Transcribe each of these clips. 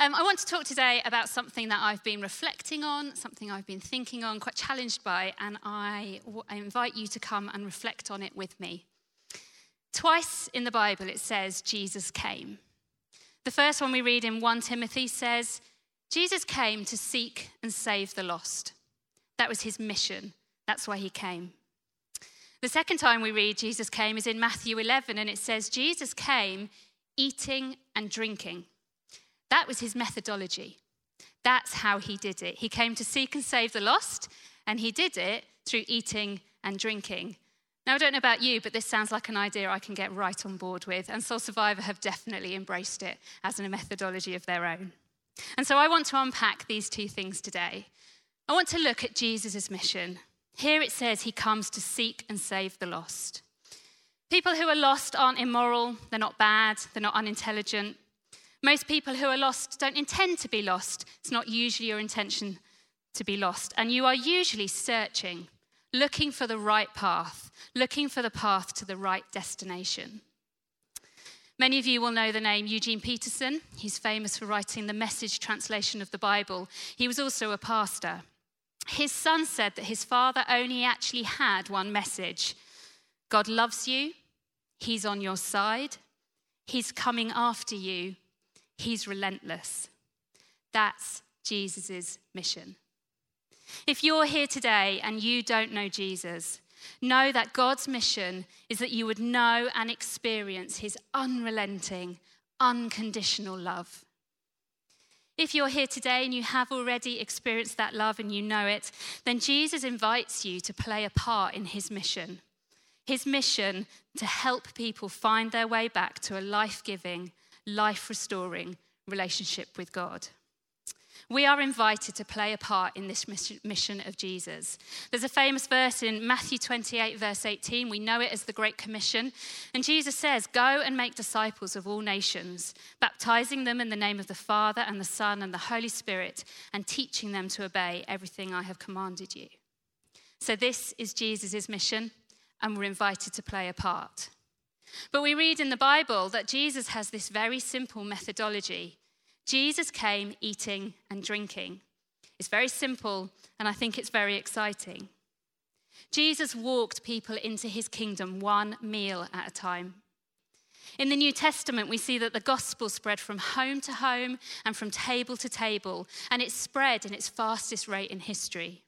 Um, I want to talk today about something that I've been reflecting on, something I've been thinking on, quite challenged by, and I, I invite you to come and reflect on it with me. Twice in the Bible it says Jesus came. The first one we read in 1 Timothy says, Jesus came to seek and save the lost. That was his mission. That's why he came. The second time we read Jesus came is in Matthew 11, and it says, Jesus came eating and drinking. That was his methodology. That's how he did it. He came to seek and save the lost, and he did it through eating and drinking. Now, I don't know about you, but this sounds like an idea I can get right on board with, and Soul Survivor have definitely embraced it as a methodology of their own. And so I want to unpack these two things today. I want to look at Jesus' mission. Here it says he comes to seek and save the lost. People who are lost aren't immoral, they're not bad, they're not unintelligent, most people who are lost don't intend to be lost. It's not usually your intention to be lost. And you are usually searching, looking for the right path, looking for the path to the right destination. Many of you will know the name Eugene Peterson. He's famous for writing the message translation of the Bible. He was also a pastor. His son said that his father only actually had one message God loves you, He's on your side, He's coming after you, He's relentless. That's Jesus' mission. If you're here today and you don't know Jesus, know that God's mission is that you would know and experience his unrelenting, unconditional love. If you're here today and you have already experienced that love and you know it, then Jesus invites you to play a part in his mission. His mission to help people find their way back to a life giving, life restoring relationship with God. We are invited to play a part in this mission of Jesus. There's a famous verse in Matthew 28, verse 18. We know it as the Great Commission. And Jesus says, Go and make disciples of all nations, baptizing them in the name of the Father and the Son and the Holy Spirit, and teaching them to obey everything I have commanded you. So, this is Jesus' mission, and we're invited to play a part. But we read in the Bible that Jesus has this very simple methodology. Jesus came eating and drinking. It's very simple, and I think it's very exciting. Jesus walked people into his kingdom one meal at a time. In the New Testament, we see that the gospel spread from home to home and from table to table, and it spread in its fastest rate in history.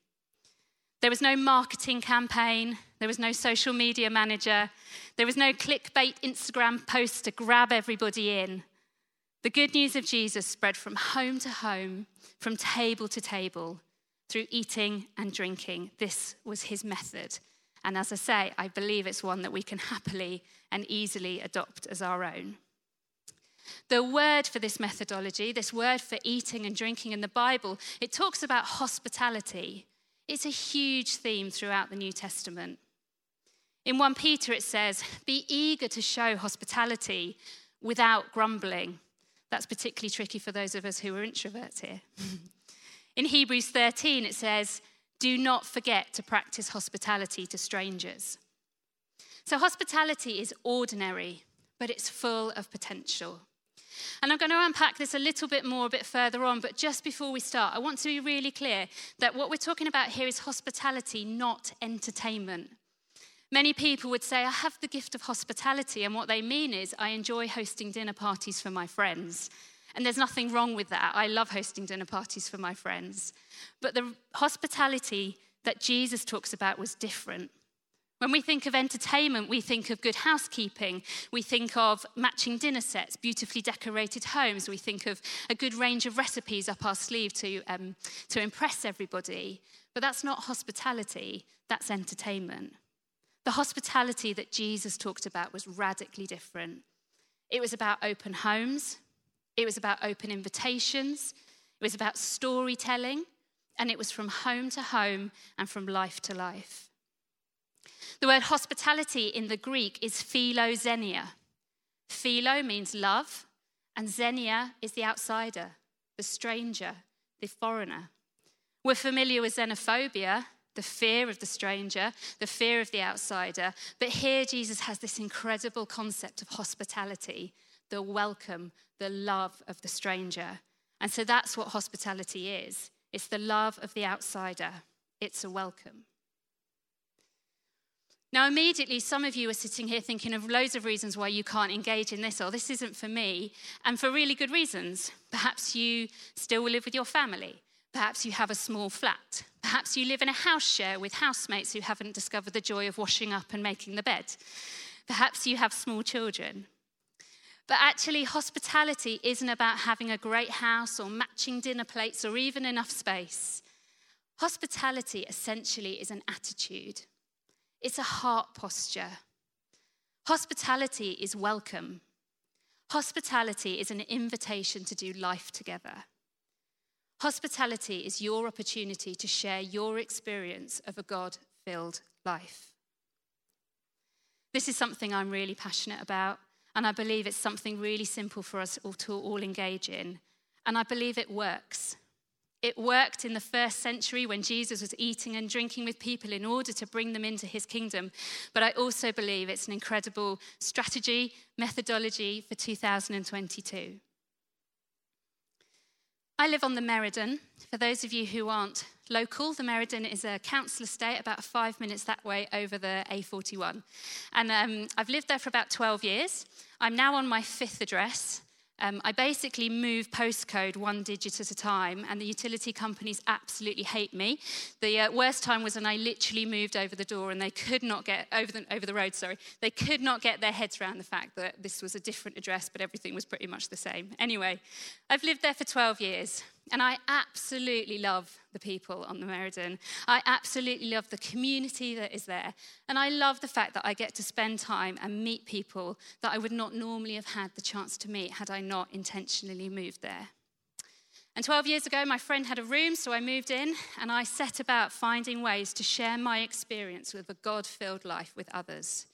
There was no marketing campaign, there was no social media manager, there was no clickbait Instagram post to grab everybody in. The good news of Jesus spread from home to home, from table to table, through eating and drinking. This was his method. And as I say, I believe it's one that we can happily and easily adopt as our own. The word for this methodology, this word for eating and drinking in the Bible, it talks about hospitality. It's a huge theme throughout the New Testament. In 1 Peter, it says, Be eager to show hospitality without grumbling. That's particularly tricky for those of us who are introverts here. In Hebrews 13, it says, Do not forget to practice hospitality to strangers. So, hospitality is ordinary, but it's full of potential. And I'm going to unpack this a little bit more a bit further on, but just before we start, I want to be really clear that what we're talking about here is hospitality, not entertainment. Many people would say, I have the gift of hospitality, and what they mean is, I enjoy hosting dinner parties for my friends. And there's nothing wrong with that. I love hosting dinner parties for my friends. But the hospitality that Jesus talks about was different. When we think of entertainment, we think of good housekeeping. We think of matching dinner sets, beautifully decorated homes. We think of a good range of recipes up our sleeve to, um, to impress everybody. But that's not hospitality, that's entertainment. The hospitality that Jesus talked about was radically different. It was about open homes, it was about open invitations, it was about storytelling, and it was from home to home and from life to life. The word hospitality in the Greek is philoxenia. Philo means love, and xenia is the outsider, the stranger, the foreigner. We're familiar with xenophobia, the fear of the stranger, the fear of the outsider. But here Jesus has this incredible concept of hospitality, the welcome, the love of the stranger. And so that's what hospitality is it's the love of the outsider, it's a welcome. Now, immediately, some of you are sitting here thinking of loads of reasons why you can't engage in this or this isn't for me, and for really good reasons. Perhaps you still live with your family. Perhaps you have a small flat. Perhaps you live in a house share with housemates who haven't discovered the joy of washing up and making the bed. Perhaps you have small children. But actually, hospitality isn't about having a great house or matching dinner plates or even enough space. Hospitality essentially is an attitude. It's a heart posture. Hospitality is welcome. Hospitality is an invitation to do life together. Hospitality is your opportunity to share your experience of a God filled life. This is something I'm really passionate about, and I believe it's something really simple for us all to all engage in. And I believe it works. It worked in the first century when Jesus was eating and drinking with people in order to bring them into his kingdom. But I also believe it's an incredible strategy, methodology for 2022. I live on the Meriden. For those of you who aren't local, the Meriden is a council estate about five minutes that way over the A41. And um, I've lived there for about 12 years. I'm now on my fifth address. Um, I basically move postcode one digit at a time, and the utility companies absolutely hate me. The uh, worst time was when I literally moved over the door and they could not get over the, over the road, sorry. They could not get their heads around the fact that this was a different address, but everything was pretty much the same. Anyway, I've lived there for 12 years. And I absolutely love the people on the Meriden. I absolutely love the community that is there. And I love the fact that I get to spend time and meet people that I would not normally have had the chance to meet had I not intentionally moved there. And 12 years ago, my friend had a room, so I moved in and I set about finding ways to share my experience with a God filled life with others.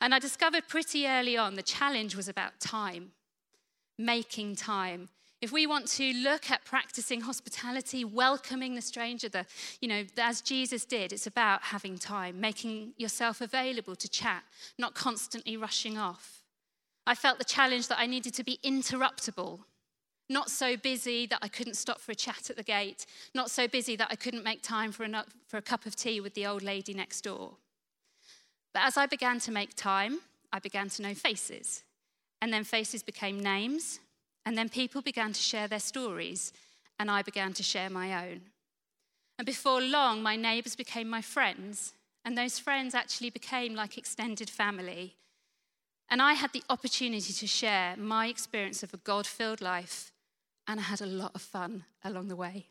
And I discovered pretty early on the challenge was about time, making time if we want to look at practicing hospitality, welcoming the stranger, the, you know, as Jesus did, it's about having time, making yourself available to chat, not constantly rushing off. I felt the challenge that I needed to be interruptible, not so busy that I couldn't stop for a chat at the gate, not so busy that I couldn't make time for a, for a cup of tea with the old lady next door. But as I began to make time, I began to know faces. And then faces became names, and then people began to share their stories, and I began to share my own. And before long, my neighbors became my friends, and those friends actually became like extended family. And I had the opportunity to share my experience of a God filled life, and I had a lot of fun along the way.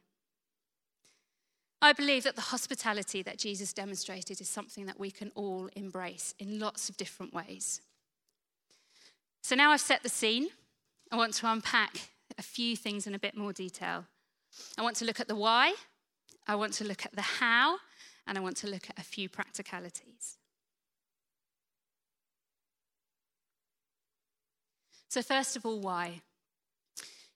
I believe that the hospitality that Jesus demonstrated is something that we can all embrace in lots of different ways. So now I've set the scene. I want to unpack a few things in a bit more detail. I want to look at the why, I want to look at the how, and I want to look at a few practicalities. So, first of all, why?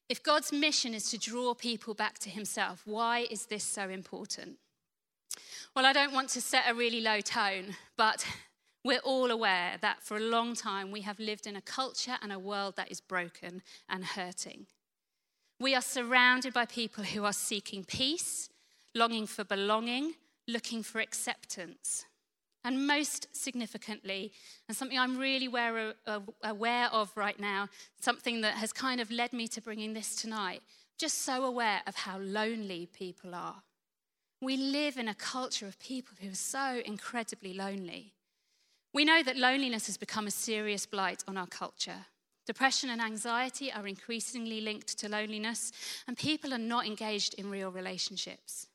If God's mission is to draw people back to Himself, why is this so important? Well, I don't want to set a really low tone, but we're all aware that for a long time we have lived in a culture and a world that is broken and hurting. We are surrounded by people who are seeking peace, longing for belonging, looking for acceptance. And most significantly, and something I'm really aware, uh, aware of right now, something that has kind of led me to bringing this tonight, just so aware of how lonely people are. We live in a culture of people who are so incredibly lonely. We know that loneliness has become a serious blight on our culture. Depression and anxiety are increasingly linked to loneliness, and people are not engaged in real relationships.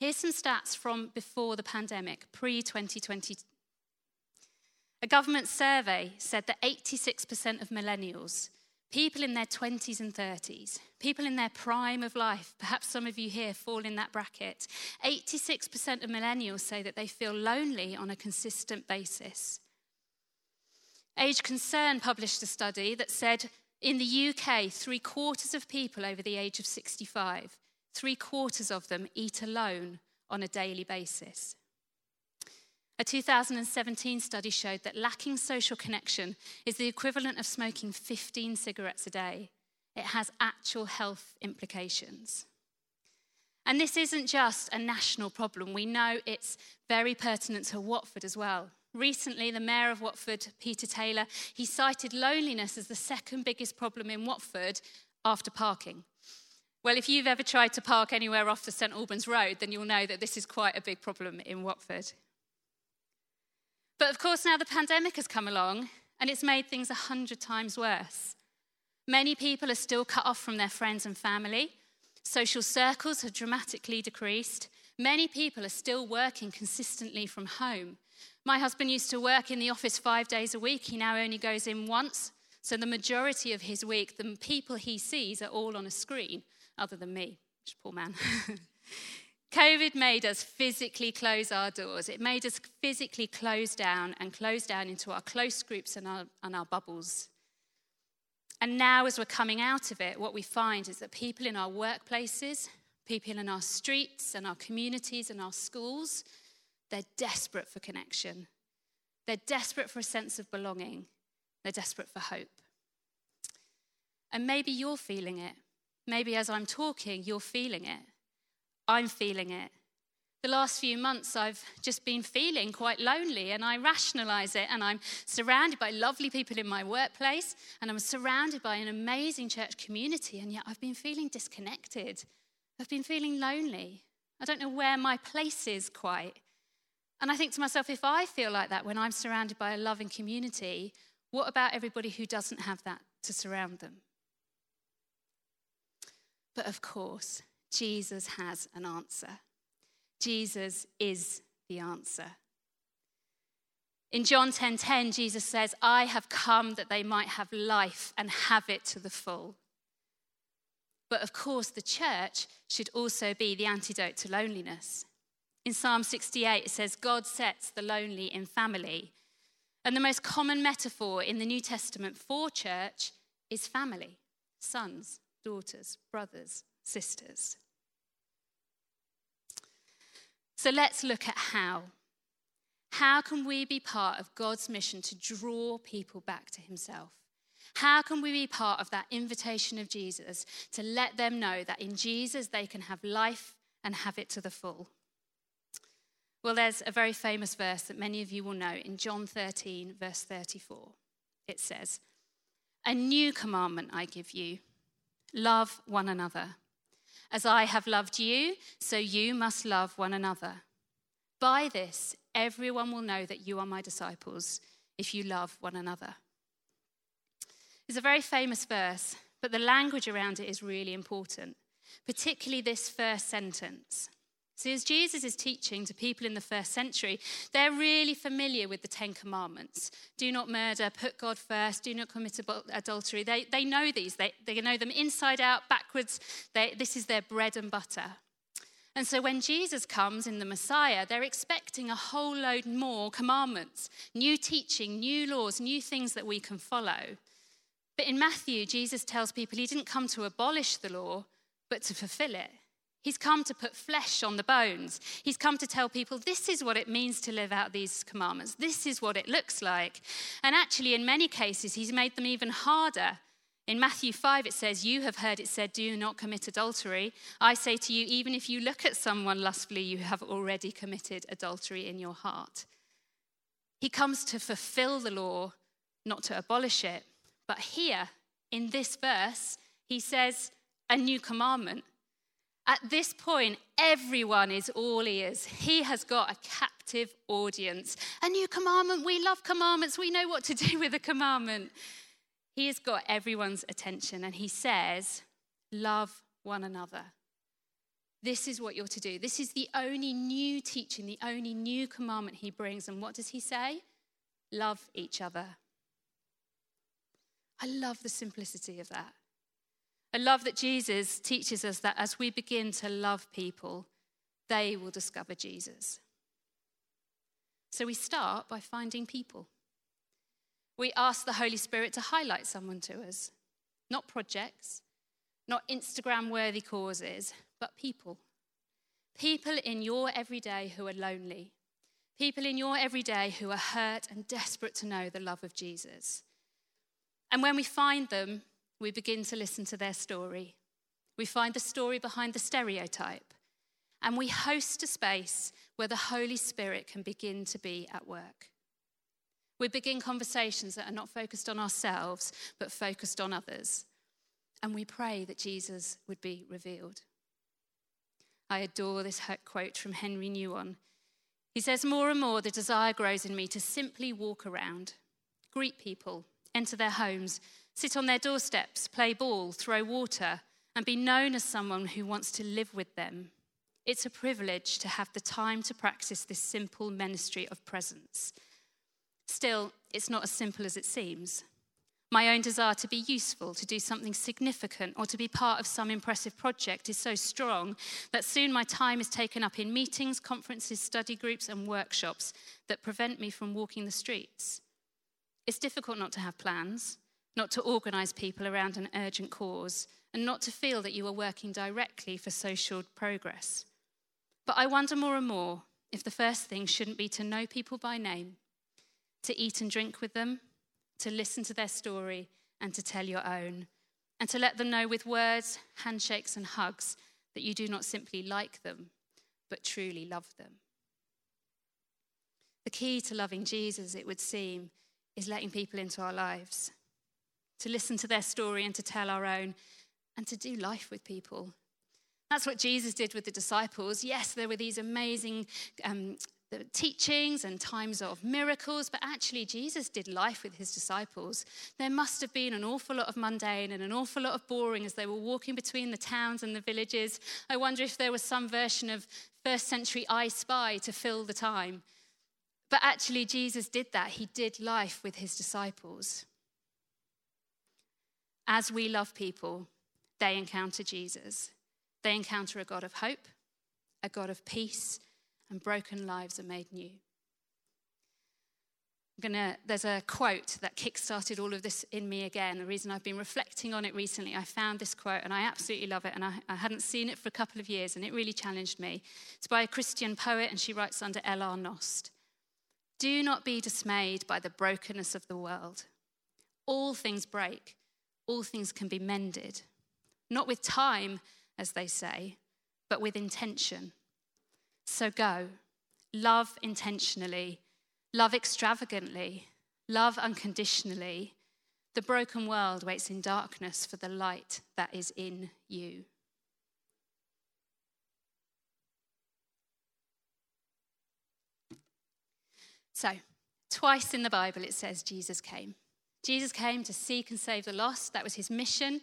Here's some stats from before the pandemic, pre 2020. A government survey said that 86% of millennials People in their 20s and 30s, people in their prime of life, perhaps some of you here fall in that bracket. 86% of millennials say that they feel lonely on a consistent basis. Age Concern published a study that said in the UK, three quarters of people over the age of 65, three quarters of them eat alone on a daily basis. A 2017 study showed that lacking social connection is the equivalent of smoking 15 cigarettes a day. it has actual health implications. And this isn't just a national problem. We know it's very pertinent to Watford as well. Recently, the mayor of Watford, Peter Taylor, he cited loneliness as the second biggest problem in Watford after parking. Well, if you've ever tried to park anywhere off the St Albans Road, then you'll know that this is quite a big problem in Watford. But of course, now the pandemic has come along and it's made things a hundred times worse. Many people are still cut off from their friends and family. Social circles have dramatically decreased. Many people are still working consistently from home. My husband used to work in the office five days a week. He now only goes in once. So the majority of his week, the people he sees are all on a screen, other than me, which poor man. COVID made us physically close our doors. It made us physically close down and close down into our close groups and our, and our bubbles. And now, as we're coming out of it, what we find is that people in our workplaces, people in our streets and our communities and our schools, they're desperate for connection. They're desperate for a sense of belonging. They're desperate for hope. And maybe you're feeling it. Maybe as I'm talking, you're feeling it. I'm feeling it. The last few months, I've just been feeling quite lonely, and I rationalize it. And I'm surrounded by lovely people in my workplace, and I'm surrounded by an amazing church community, and yet I've been feeling disconnected. I've been feeling lonely. I don't know where my place is quite. And I think to myself, if I feel like that when I'm surrounded by a loving community, what about everybody who doesn't have that to surround them? But of course, Jesus has an answer. Jesus is the answer. In John 10:10, 10, 10, Jesus says, I have come that they might have life and have it to the full. But of course, the church should also be the antidote to loneliness. In Psalm 68, it says, God sets the lonely in family. And the most common metaphor in the New Testament for church is family sons, daughters, brothers, sisters. So let's look at how. How can we be part of God's mission to draw people back to Himself? How can we be part of that invitation of Jesus to let them know that in Jesus they can have life and have it to the full? Well, there's a very famous verse that many of you will know in John 13, verse 34. It says, A new commandment I give you love one another. As I have loved you, so you must love one another. By this, everyone will know that you are my disciples if you love one another. It's a very famous verse, but the language around it is really important, particularly this first sentence. So, as Jesus is teaching to people in the first century, they're really familiar with the Ten Commandments do not murder, put God first, do not commit adultery. They, they know these, they, they know them inside out, backwards. They, this is their bread and butter. And so, when Jesus comes in the Messiah, they're expecting a whole load more commandments, new teaching, new laws, new things that we can follow. But in Matthew, Jesus tells people he didn't come to abolish the law, but to fulfill it. He's come to put flesh on the bones. He's come to tell people this is what it means to live out these commandments. This is what it looks like. And actually, in many cases, he's made them even harder. In Matthew 5, it says, You have heard it said, Do not commit adultery. I say to you, even if you look at someone lustfully, you have already committed adultery in your heart. He comes to fulfill the law, not to abolish it. But here, in this verse, he says, A new commandment at this point, everyone is all ears. He has got a captive audience. A new commandment. We love commandments. We know what to do with a commandment. He has got everyone's attention and he says, Love one another. This is what you're to do. This is the only new teaching, the only new commandment he brings. And what does he say? Love each other. I love the simplicity of that. I love that Jesus teaches us that as we begin to love people, they will discover Jesus. So we start by finding people. We ask the Holy Spirit to highlight someone to us, not projects, not Instagram worthy causes, but people. People in your everyday who are lonely, people in your everyday who are hurt and desperate to know the love of Jesus. And when we find them, we begin to listen to their story. We find the story behind the stereotype. And we host a space where the Holy Spirit can begin to be at work. We begin conversations that are not focused on ourselves, but focused on others. And we pray that Jesus would be revealed. I adore this quote from Henri Nouwen. He says, More and more, the desire grows in me to simply walk around, greet people, enter their homes, sit on their doorsteps, play ball, throw water, and be known as someone who wants to live with them. It's a privilege to have the time to practice this simple ministry of presence. Still, it's not as simple as it seems. My own desire to be useful, to do something significant, or to be part of some impressive project is so strong that soon my time is taken up in meetings, conferences, study groups, and workshops that prevent me from walking the streets. It's difficult not to have plans, not to organise people around an urgent cause, and not to feel that you are working directly for social progress. But I wonder more and more if the first thing shouldn't be to know people by name, to eat and drink with them, to listen to their story, and to tell your own, and to let them know with words, handshakes, and hugs that you do not simply like them, but truly love them. The key to loving Jesus, it would seem, is letting people into our lives, to listen to their story and to tell our own, and to do life with people. That's what Jesus did with the disciples. Yes, there were these amazing um, teachings and times of miracles, but actually, Jesus did life with his disciples. There must have been an awful lot of mundane and an awful lot of boring as they were walking between the towns and the villages. I wonder if there was some version of first century I Spy to fill the time. But actually, Jesus did that. He did life with his disciples. As we love people, they encounter Jesus. They encounter a God of hope, a God of peace, and broken lives are made new. Gonna, there's a quote that kickstarted all of this in me again. The reason I've been reflecting on it recently, I found this quote and I absolutely love it. And I, I hadn't seen it for a couple of years and it really challenged me. It's by a Christian poet and she writes under L.R. Knost Do not be dismayed by the brokenness of the world. All things break, all things can be mended. Not with time, as they say, but with intention. So go, love intentionally, love extravagantly, love unconditionally. The broken world waits in darkness for the light that is in you. So, twice in the Bible it says Jesus came. Jesus came to seek and save the lost. That was his mission.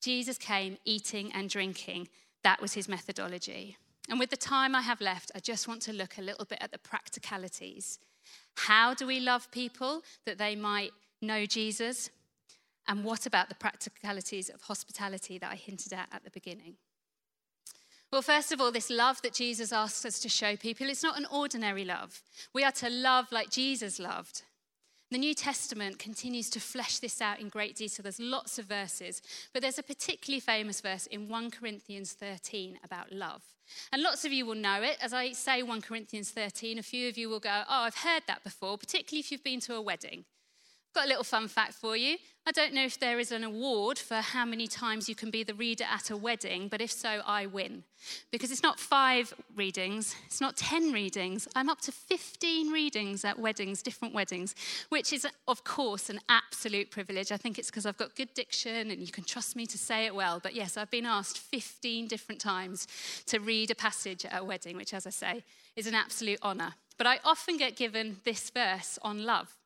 Jesus came eating and drinking. That was his methodology. And with the time I have left, I just want to look a little bit at the practicalities. How do we love people that they might know Jesus? And what about the practicalities of hospitality that I hinted at at the beginning? Well, first of all, this love that Jesus asks us to show people, it's not an ordinary love. We are to love like Jesus loved. The New Testament continues to flesh this out in great detail. There's lots of verses, but there's a particularly famous verse in 1 Corinthians 13 about love. And lots of you will know it. As I say 1 Corinthians 13, a few of you will go, Oh, I've heard that before, particularly if you've been to a wedding. Got a little fun fact for you. I don't know if there is an award for how many times you can be the reader at a wedding, but if so, I win. Because it's not five readings, it's not 10 readings. I'm up to 15 readings at weddings, different weddings, which is, of course, an absolute privilege. I think it's because I've got good diction and you can trust me to say it well. But yes, I've been asked 15 different times to read a passage at a wedding, which, as I say, is an absolute honour. But I often get given this verse on love.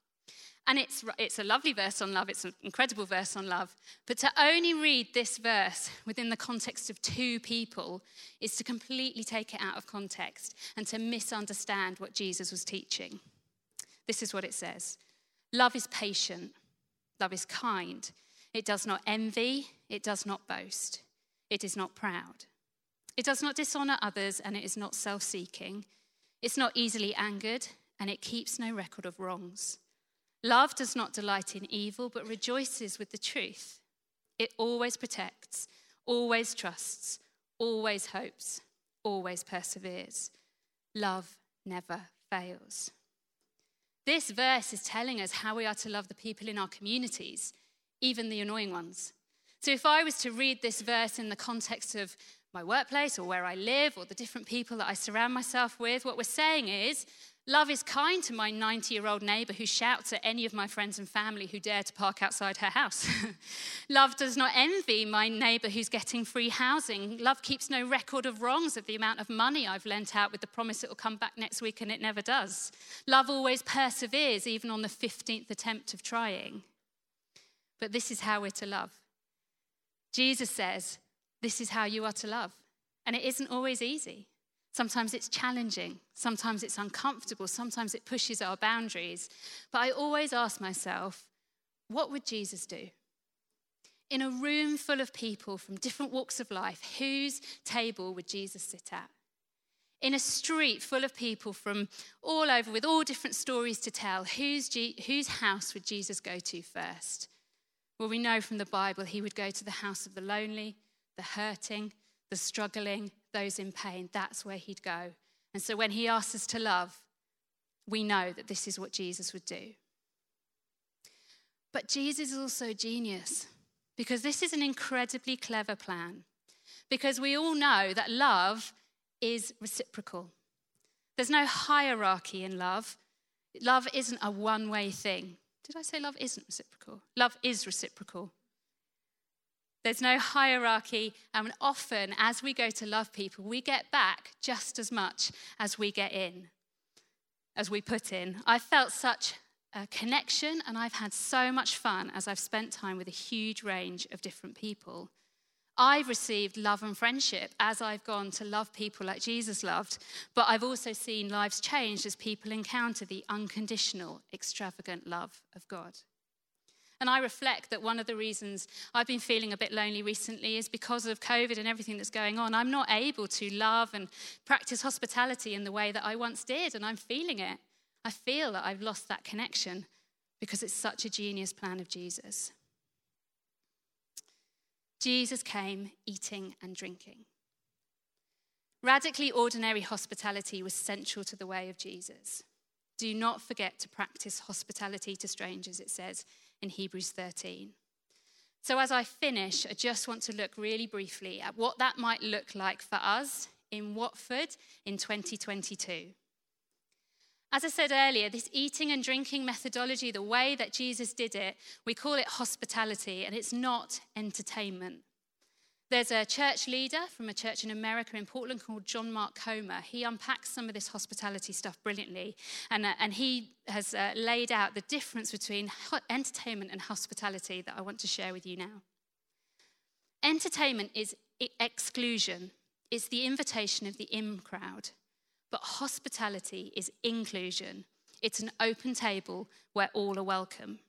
And it's, it's a lovely verse on love, it's an incredible verse on love. But to only read this verse within the context of two people is to completely take it out of context and to misunderstand what Jesus was teaching. This is what it says Love is patient, love is kind. It does not envy, it does not boast, it is not proud. It does not dishonor others, and it is not self seeking. It's not easily angered, and it keeps no record of wrongs. Love does not delight in evil, but rejoices with the truth. It always protects, always trusts, always hopes, always perseveres. Love never fails. This verse is telling us how we are to love the people in our communities, even the annoying ones. So if I was to read this verse in the context of my workplace or where I live or the different people that I surround myself with, what we're saying is Love is kind to my 90 year old neighbor who shouts at any of my friends and family who dare to park outside her house. Love does not envy my neighbor who's getting free housing. Love keeps no record of wrongs of the amount of money I've lent out with the promise it will come back next week and it never does. Love always perseveres, even on the 15th attempt of trying. But this is how we're to love. Jesus says, This is how you are to love. And it isn't always easy. Sometimes it's challenging, sometimes it's uncomfortable, sometimes it pushes our boundaries. But I always ask myself, what would Jesus do? In a room full of people from different walks of life, whose table would Jesus sit at? In a street full of people from all over with all different stories to tell, whose, whose house would Jesus go to first? Well, we know from the Bible he would go to the house of the lonely, the hurting, the struggling, those in pain, that's where he'd go. And so when he asks us to love, we know that this is what Jesus would do. But Jesus is also genius because this is an incredibly clever plan. Because we all know that love is reciprocal. There's no hierarchy in love. Love isn't a one way thing. Did I say love isn't reciprocal? Love is reciprocal. There's no hierarchy. And often, as we go to love people, we get back just as much as we get in, as we put in. I felt such a connection, and I've had so much fun as I've spent time with a huge range of different people. I've received love and friendship as I've gone to love people like Jesus loved, but I've also seen lives changed as people encounter the unconditional, extravagant love of God. And I reflect that one of the reasons I've been feeling a bit lonely recently is because of COVID and everything that's going on. I'm not able to love and practice hospitality in the way that I once did, and I'm feeling it. I feel that I've lost that connection because it's such a genius plan of Jesus. Jesus came eating and drinking. Radically ordinary hospitality was central to the way of Jesus. Do not forget to practice hospitality to strangers, it says in Hebrews 13. So, as I finish, I just want to look really briefly at what that might look like for us in Watford in 2022. As I said earlier, this eating and drinking methodology, the way that Jesus did it, we call it hospitality, and it's not entertainment. There's a church leader from a church in America in Portland called John Mark Comer. He unpacks some of this hospitality stuff brilliantly, and, uh, and he has uh, laid out the difference between entertainment and hospitality that I want to share with you now. Entertainment is exclusion, it's the invitation of the in crowd, but hospitality is inclusion. It's an open table where all are welcome.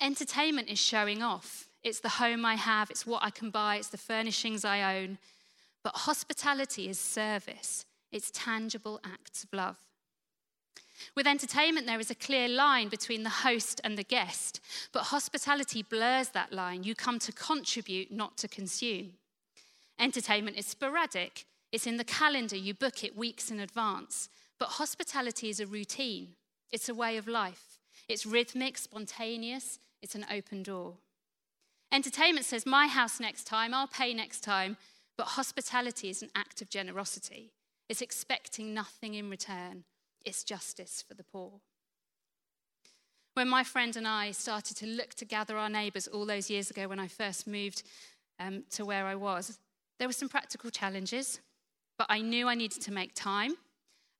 Entertainment is showing off. It's the home I have, it's what I can buy, it's the furnishings I own. But hospitality is service, it's tangible acts of love. With entertainment, there is a clear line between the host and the guest, but hospitality blurs that line. You come to contribute, not to consume. Entertainment is sporadic, it's in the calendar, you book it weeks in advance. But hospitality is a routine, it's a way of life. It's rhythmic, spontaneous, it's an open door. Entertainment says, My house next time, I'll pay next time. But hospitality is an act of generosity. It's expecting nothing in return, it's justice for the poor. When my friend and I started to look to gather our neighbours all those years ago when I first moved um, to where I was, there were some practical challenges, but I knew I needed to make time.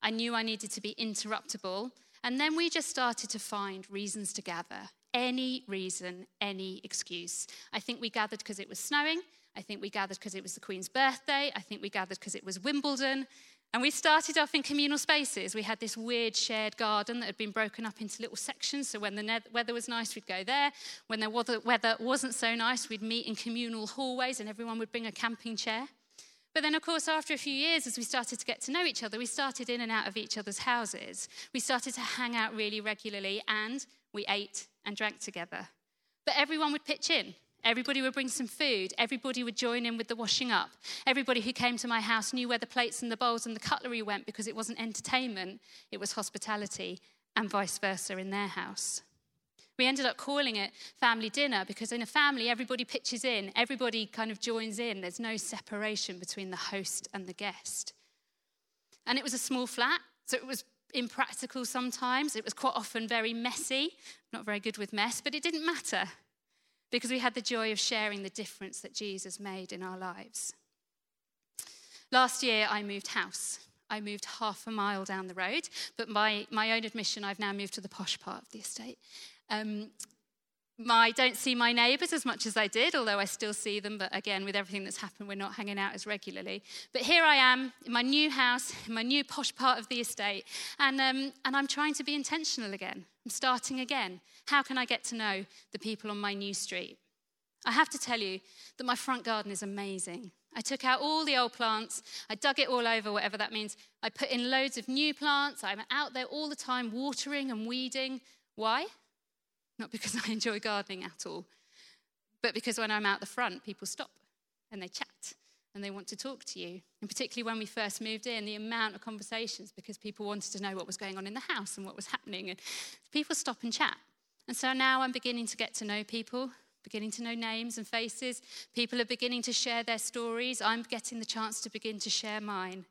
I knew I needed to be interruptible. And then we just started to find reasons to gather any reason, any excuse. I think we gathered because it was snowing. I think we gathered because it was the Queen's birthday. I think we gathered because it was Wimbledon. And we started off in communal spaces. We had this weird shared garden that had been broken up into little sections. So when the weather was nice, we'd go there. When the weather wasn't so nice, we'd meet in communal hallways and everyone would bring a camping chair. But then, of course, after a few years, as we started to get to know each other, we started in and out of each other's houses. We started to hang out really regularly and we ate and drank together. But everyone would pitch in. Everybody would bring some food. Everybody would join in with the washing up. Everybody who came to my house knew where the plates and the bowls and the cutlery went because it wasn't entertainment, it was hospitality, and vice versa in their house. We ended up calling it family dinner because in a family, everybody pitches in, everybody kind of joins in. There's no separation between the host and the guest. And it was a small flat, so it was impractical sometimes. It was quite often very messy, not very good with mess, but it didn't matter because we had the joy of sharing the difference that Jesus made in our lives. Last year, I moved house. I moved half a mile down the road, but my, my own admission, I've now moved to the posh part of the estate. Um, I don't see my neighbours as much as I did, although I still see them. But again, with everything that's happened, we're not hanging out as regularly. But here I am in my new house, in my new posh part of the estate, and, um, and I'm trying to be intentional again. I'm starting again. How can I get to know the people on my new street? I have to tell you that my front garden is amazing. I took out all the old plants, I dug it all over, whatever that means. I put in loads of new plants. I'm out there all the time watering and weeding. Why? Not because I enjoy gardening at all, but because when I'm out the front, people stop and they chat and they want to talk to you. And particularly when we first moved in, the amount of conversations because people wanted to know what was going on in the house and what was happening. And people stop and chat. And so now I'm beginning to get to know people, beginning to know names and faces. People are beginning to share their stories. I'm getting the chance to begin to share mine.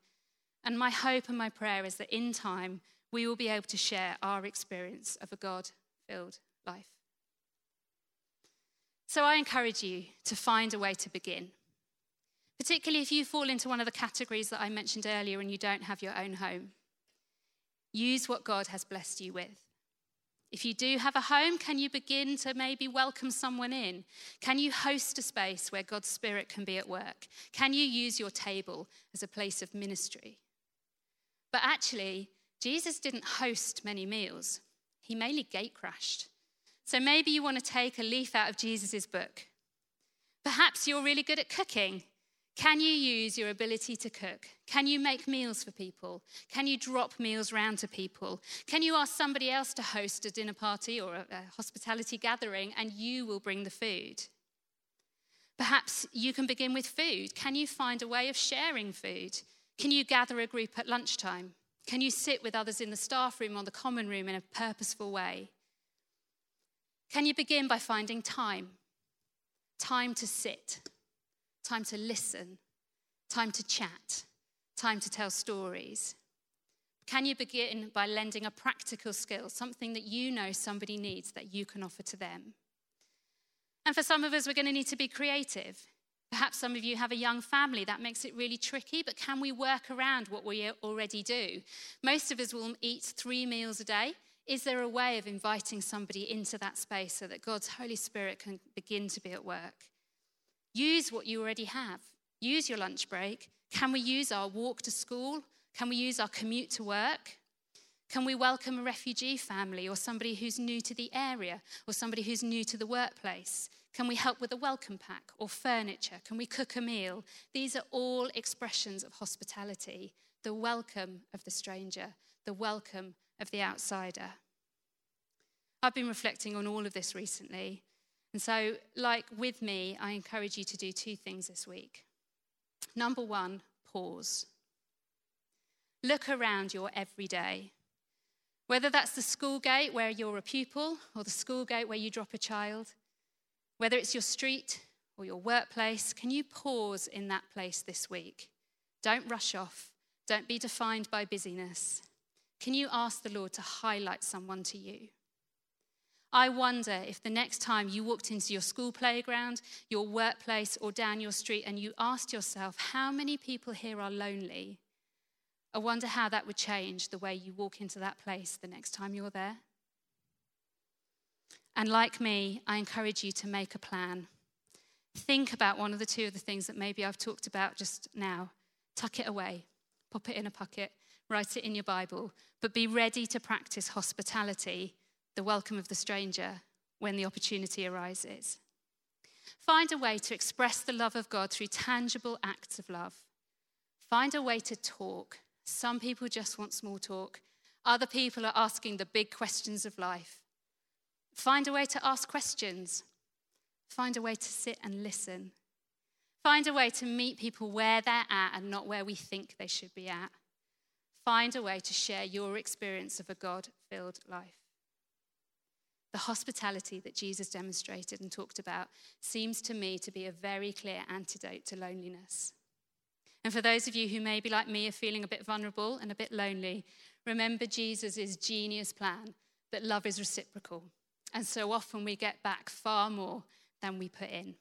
And my hope and my prayer is that in time, we will be able to share our experience of a God filled life. So I encourage you to find a way to begin, particularly if you fall into one of the categories that I mentioned earlier and you don't have your own home. Use what God has blessed you with. If you do have a home, can you begin to maybe welcome someone in? Can you host a space where God's Spirit can be at work? Can you use your table as a place of ministry? But actually, Jesus didn't host many meals, he mainly gate crashed. So maybe you want to take a leaf out of Jesus' book. Perhaps you're really good at cooking can you use your ability to cook? Can you make meals for people? Can you drop meals round to people? Can you ask somebody else to host a dinner party or a, a hospitality gathering and you will bring the food? Perhaps you can begin with food. Can you find a way of sharing food? Can you gather a group at lunchtime? Can you sit with others in the staff room or the common room in a purposeful way? Can you begin by finding time? Time to sit time to listen, time to chat, time to tell stories? Can you begin by lending a practical skill, something that you know somebody needs that you can offer to them? And for some of us, we're going to need to be creative. Perhaps some of you have a young family, that makes it really tricky, but can we work around what we already do? Most of us will eat three meals a day. Is there a way of inviting somebody into that space so that God's Holy Spirit can begin to be at work? Use what you already have. Use your lunch break. Can we use our walk to school? Can we use our commute to work? Can we welcome a refugee family or somebody who's new to the area or somebody who's new to the workplace? Can we help with a welcome pack or furniture? Can we cook a meal? These are all expressions of hospitality the welcome of the stranger, the welcome of the outsider. I've been reflecting on all of this recently, and so, like with me, I encourage you to do two things this week. Number one, pause. Look around your everyday. Whether that's the school gate where you're a pupil or the school gate where you drop a child, whether it's your street or your workplace, can you pause in that place this week? Don't rush off. Don't be defined by busyness. Can you ask the Lord to highlight someone to you? I wonder if the next time you walked into your school playground, your workplace, or down your street and you asked yourself, how many people here are lonely? I wonder how that would change the way you walk into that place the next time you're there. And like me, I encourage you to make a plan. Think about one of the two of the things that maybe I've talked about just now. Tuck it away, pop it in a pocket, write it in your Bible, but be ready to practice hospitality the welcome of the stranger when the opportunity arises. Find a way to express the love of God through tangible acts of love. Find a way to talk. Some people just want small talk, other people are asking the big questions of life. Find a way to ask questions. Find a way to sit and listen. Find a way to meet people where they're at and not where we think they should be at. Find a way to share your experience of a God filled life. the hospitality that Jesus demonstrated and talked about seems to me to be a very clear antidote to loneliness. And for those of you who maybe like me are feeling a bit vulnerable and a bit lonely, remember Jesus' genius plan that love is reciprocal. And so often we get back far more than we put in.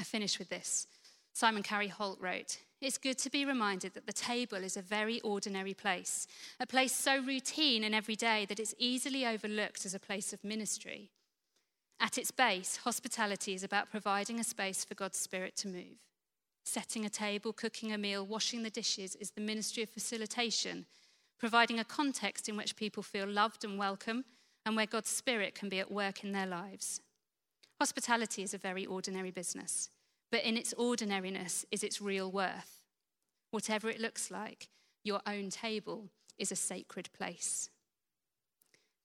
I finish with this. Simon Carey Holt wrote It's good to be reminded that the table is a very ordinary place, a place so routine and everyday that it's easily overlooked as a place of ministry. At its base, hospitality is about providing a space for God's Spirit to move. Setting a table, cooking a meal, washing the dishes is the ministry of facilitation, providing a context in which people feel loved and welcome and where God's Spirit can be at work in their lives. Hospitality is a very ordinary business but in its ordinariness is its real worth. Whatever it looks like, your own table is a sacred place.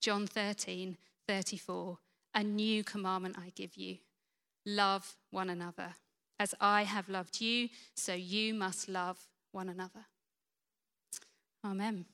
John 13, 34, a new commandment I give you love one another. As I have loved you, so you must love one another. Amen.